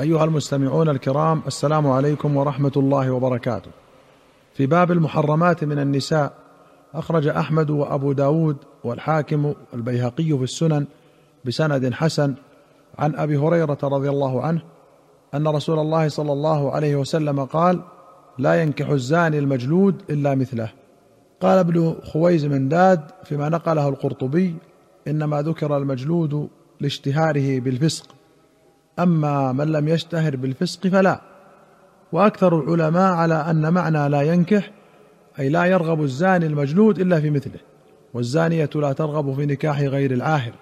أيها المستمعون الكرام السلام عليكم ورحمة الله وبركاته. في باب المحرمات من النساء أخرج أحمد وأبو داود والحاكم والبيهقي في السنن بسند حسن عن أبي هريرة رضي الله عنه أن رسول الله صلى الله عليه وسلم قال لا ينكح الزاني المجلود إلا مثله. قال ابن خويز من داد فيما نقله القرطبي إنما ذكر المجلود لاشتهاره بالفسق. أما من لم يشتهر بالفسق فلا. وأكثر العلماء على أن معنى لا ينكح أي لا يرغب الزاني المجلود إلا في مثله والزانية لا ترغب في نكاح غير العاهر.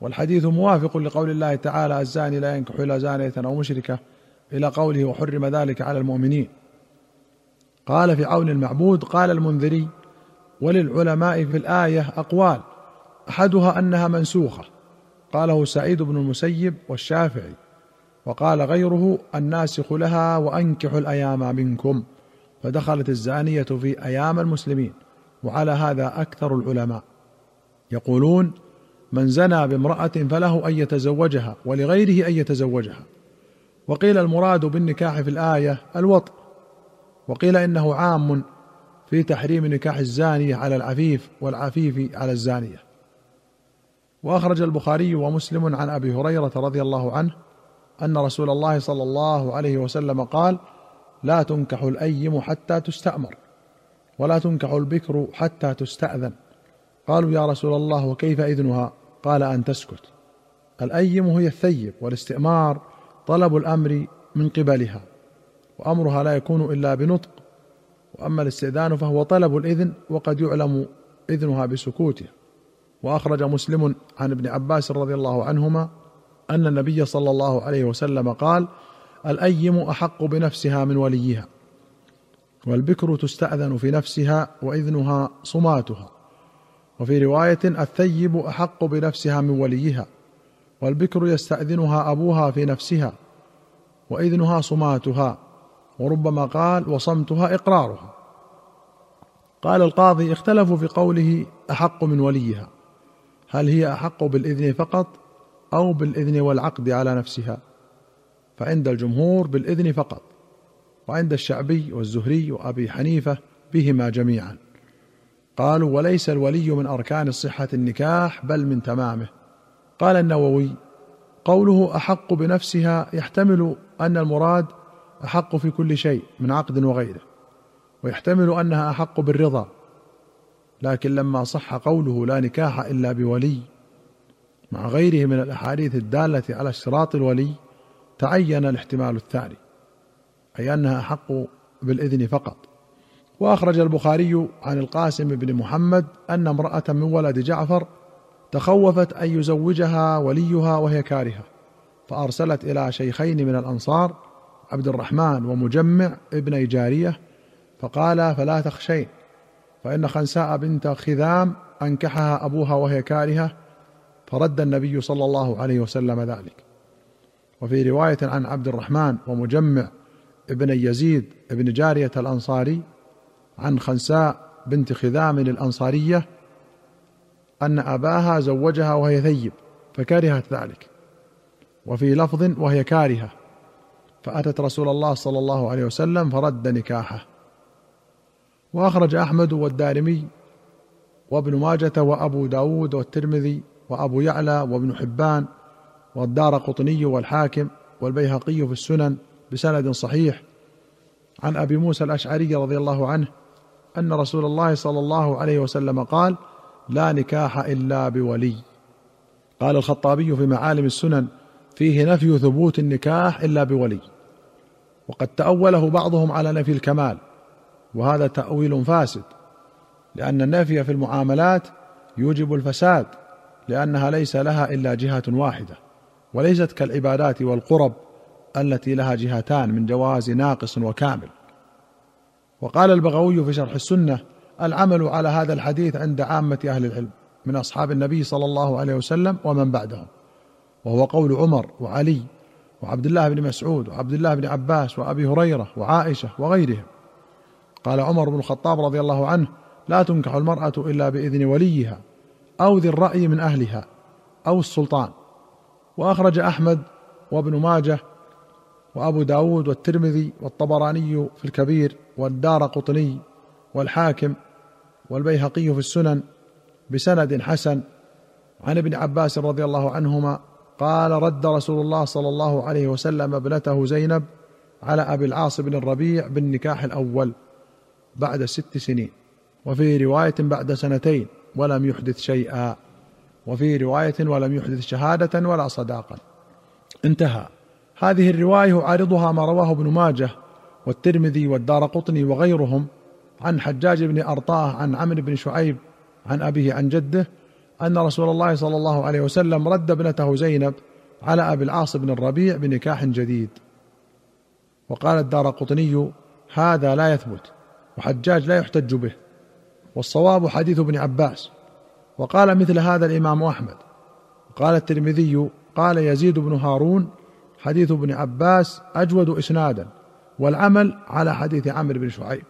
والحديث موافق لقول الله تعالى الزاني لا ينكح إلا زانية أو مشركة إلى قوله وحرم ذلك على المؤمنين. قال في عون المعبود قال المنذري وللعلماء في الآية أقوال أحدها أنها منسوخة قاله سعيد بن المسيب والشافعي وقال غيره الناسخ لها وأنكحوا الأيام منكم فدخلت الزانية في أيام المسلمين وعلى هذا أكثر العلماء. يقولون من زنى بامرأة فله أن يتزوجها ولغيره أن يتزوجها. وقيل المراد بالنكاح في الآية الوطء. وقيل إنه عام في تحريم نكاح الزانية على العفيف والعفيف على الزانية. وأخرج البخاري ومسلم عن أبي هريرة رضي الله عنه أن رسول الله صلى الله عليه وسلم قال لا تنكح الأيم حتى تستأمر ولا تنكح البكر حتى تستأذن. قالوا يا رسول الله وكيف إذنها؟ قال أن تسكت. الأيم هي الثيب والاستئمار طلب الأمر من قبلها وأمرها لا يكون إلا بنطق وأما الاستئذان فهو طلب الإذن وقد يعلم إذنها بسكوتها. وأخرج مسلم عن ابن عباس رضي الله عنهما أن النبي صلى الله عليه وسلم قال الأيم أحق بنفسها من وليها والبكر تستأذن في نفسها وإذنها صماتها. وفي رواية الثيب أحق بنفسها من وليها والبكر يستأذنها أبوها في نفسها وإذنها صماتها وربما قال وصمتها إقرارها. قال القاضي اختلفوا في قوله أحق من وليها. هل هي أحق بالإذن فقط أو بالإذن والعقد على نفسها؟ فعند الجمهور بالإذن فقط وعند الشعبي والزهري وأبي حنيفة بهما جميعا. قالوا وليس الولي من أركان الصحه النكاح بل من تمامه. قال النووي قوله أحق بنفسها يحتمل أن المراد أحق في كل شيء من عقد وغيره ويحتمل أنها أحق بالرضا لكن لما صح قوله لا نكاح إلا بولي مع غيره من الأحاديث الدالة على اشتراط الولي تعين الاحتمال الثاني أي أنها أحق بالإذن فقط. وأخرج البخاري عن القاسم بن محمد أن امرأة من ولد جعفر تخوفت أن يزوجها وليها وهي كارهة فأرسلت إلى شيخين من الأنصار عبد الرحمن ومجمع ابن جارية فقال فلا تخشين. فإن خنساء بنت خذام أنكحها أبوها وهي كارهة فرد النبي صلى الله عليه وسلم ذلك. وفي رواية عن عبد الرحمن ومجمع ابن يزيد ابن جارية الأنصاري عن خنساء بنت خذام الأنصارية أن أباها زوجها وهي ثيب فكرهت ذلك. وفي لفظ وهي كارهة فأتت رسول الله صلى الله عليه وسلم فرد نكاحه. وأخرج أحمد والدارمي وابن ماجة وأبو داود والترمذي وأبو يعلى وابن حبان والدار قطني والحاكم والبيهقي في السنن بسند صحيح. عن أبي موسى الأشعري رضي الله عنه أن رسول الله صلى الله عليه وسلم قال لا نكاح إلا بولي قال الخطابي في معالم السنن فيه نفي ثبوت النكاح إلا بولي وقد تأوله بعضهم على نفي الكمال. وهذا تأويل فاسد لأن النفي في المعاملات يوجب الفساد لأنها ليس لها إلا جهة واحدة وليست كالعبادات والقرب التي لها جهتان من جواز ناقص وكامل. وقال البغوي في شرح السنة العمل على هذا الحديث عند عامة أهل العلم من أصحاب النبي صلى الله عليه وسلم ومن بعدهم وهو قول عمر وعلي وعبد الله بن مسعود وعبد الله بن عباس وأبي هريرة وعائشة وغيرهم. قال عمر بن الخطاب رضي الله عنه لا تنكح المرأة إلا بإذن وليها أو ذي الرأي من أهلها أو السلطان. وأخرج أحمد وابن ماجه وأبو داود والترمذي والطبراني في الكبير والدار قطني والحاكم والبيهقي في السنن بسند حسن. عن ابن عباس رضي الله عنهما قال رد رسول الله صلى الله عليه وسلم ابنته زينب على أبي العاص بن الربيع بالنكاح الأول. بعد ست سنين. وفي رواية بعد سنتين ولم يحدث شيئا. وفي رواية ولم يحدث شهادة ولا صداقا انتهى. هذه الرواية يعارضها ما رواه ابن ماجه والترمذي والدار قطني وغيرهم عن حجاج بن أرطاه عن عمرو بن شعيب عن أبيه عن جده أن رسول الله صلى الله عليه وسلم رد ابنته زينب على أبي العاص بن الربيع بنكاح جديد. وقال الدار قطني هذا لا يثبت. وحجاج لا يحتج به والصواب حديث ابن عباس. وقال مثل هذا الإمام أحمد وقال الترمذي قال يزيد بن هارون حديث ابن عباس أجود إسنادا والعمل على حديث عمرو بن شعيب.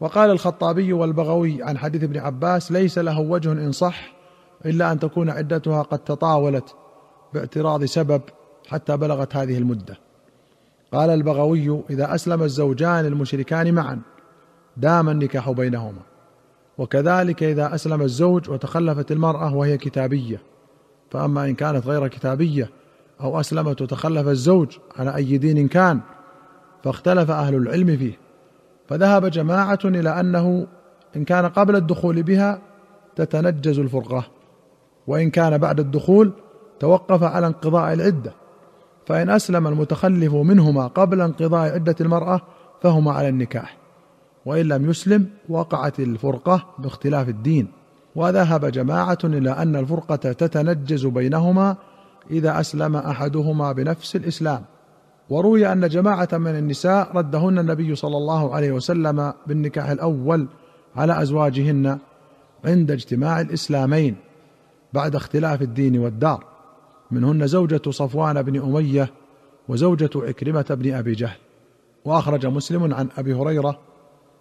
وقال الخطابي والبغوي عن حديث ابن عباس ليس له وجه إن صح إلا أن تكون عدتها قد تطاولت باعتراض سبب حتى بلغت هذه المدة. قال البغوي إذا أسلم الزوجان المشركان معا دام النكاح بينهما. وكذلك إذا أسلم الزوج وتخلفت المرأة وهي كتابية. فأما إن كانت غير كتابية أو أسلمت وتخلف الزوج على أي دين كان فاختلف أهل العلم فيه. فذهب جماعة إلى أنه إن كان قبل الدخول بها تتنجز الفرقة. وإن كان بعد الدخول توقف على انقضاء العدة. فإن أسلم المتخلف منهما قبل انقضاء عدة المرأة فهما على النكاح. وإن لم يسلم وقعت الفرقة باختلاف الدين. وذهب جماعة إلى أن الفرقة تتنجز بينهما إذا أسلم أحدهما بنفس الإسلام. وروي أن جماعة من النساء ردهن النبي صلى الله عليه وسلم بالنكاح الأول على أزواجهن عند اجتماع الإسلامين بعد اختلاف الدين والدار. منهن زوجة صفوان بن أمية وزوجة عكرمة بن أبي جهل. وأخرج مسلم عن أبي هريرة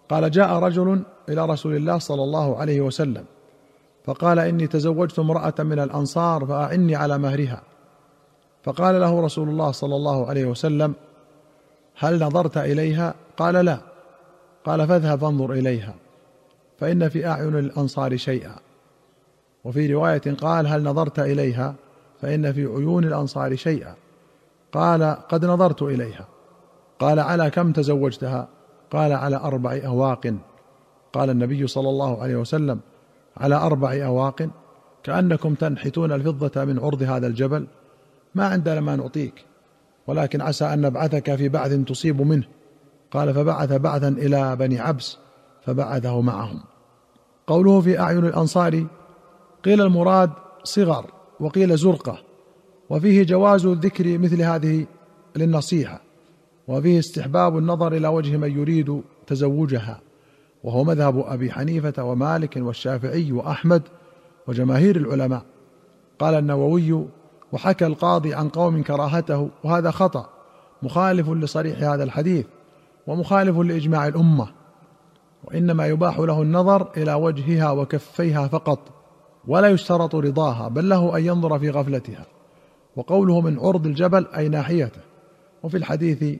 قال جاء رجل إلى رسول الله صلى الله عليه وسلم فقال إني تزوجت امرأة من الأنصار فأعني على مهرها. فقال له رسول الله صلى الله عليه وسلم هل نظرت إليها؟ قال لا. قال فاذهب فانظر إليها فإن في أعين الأنصار شيئا. وفي رواية قال هل نظرت إليها؟ فإن في عيون الأنصار شيئا. قال قد نظرت إليها. قال على كم تزوجتها؟ قال على أربع أواق. قال النبي صلى الله عليه وسلم على أربع أواق. كأنكم تنحتون الفضة من عرض هذا الجبل. ما عندنا ما نعطيك ولكن عسى أن نبعثك في بعث تصيب منه. قال فبعث بعثا إلى بني عبس فبعثه معهم. قوله في أعين الأنصار قيل المراد صغر وقيل زرقة وفيه جواز ذكر مثل هذه للنصيحة. وفيه استحباب النظر إلى وجه من يريد تزوجها وهو مذهب أبي حنيفة ومالك والشافعي وأحمد وجماهير العلماء. قال النووي وحكى القاضي عن قوم كراهته وهذا خطأ مخالف لصريح هذا الحديث ومخالف لإجماع الأمة وإنما يباح له النظر إلى وجهها وكفيها فقط ولا يشترط رضاها بل له أن ينظر في غفلتها وقوله من عرض الجبل أي ناحيته. وفي الحديث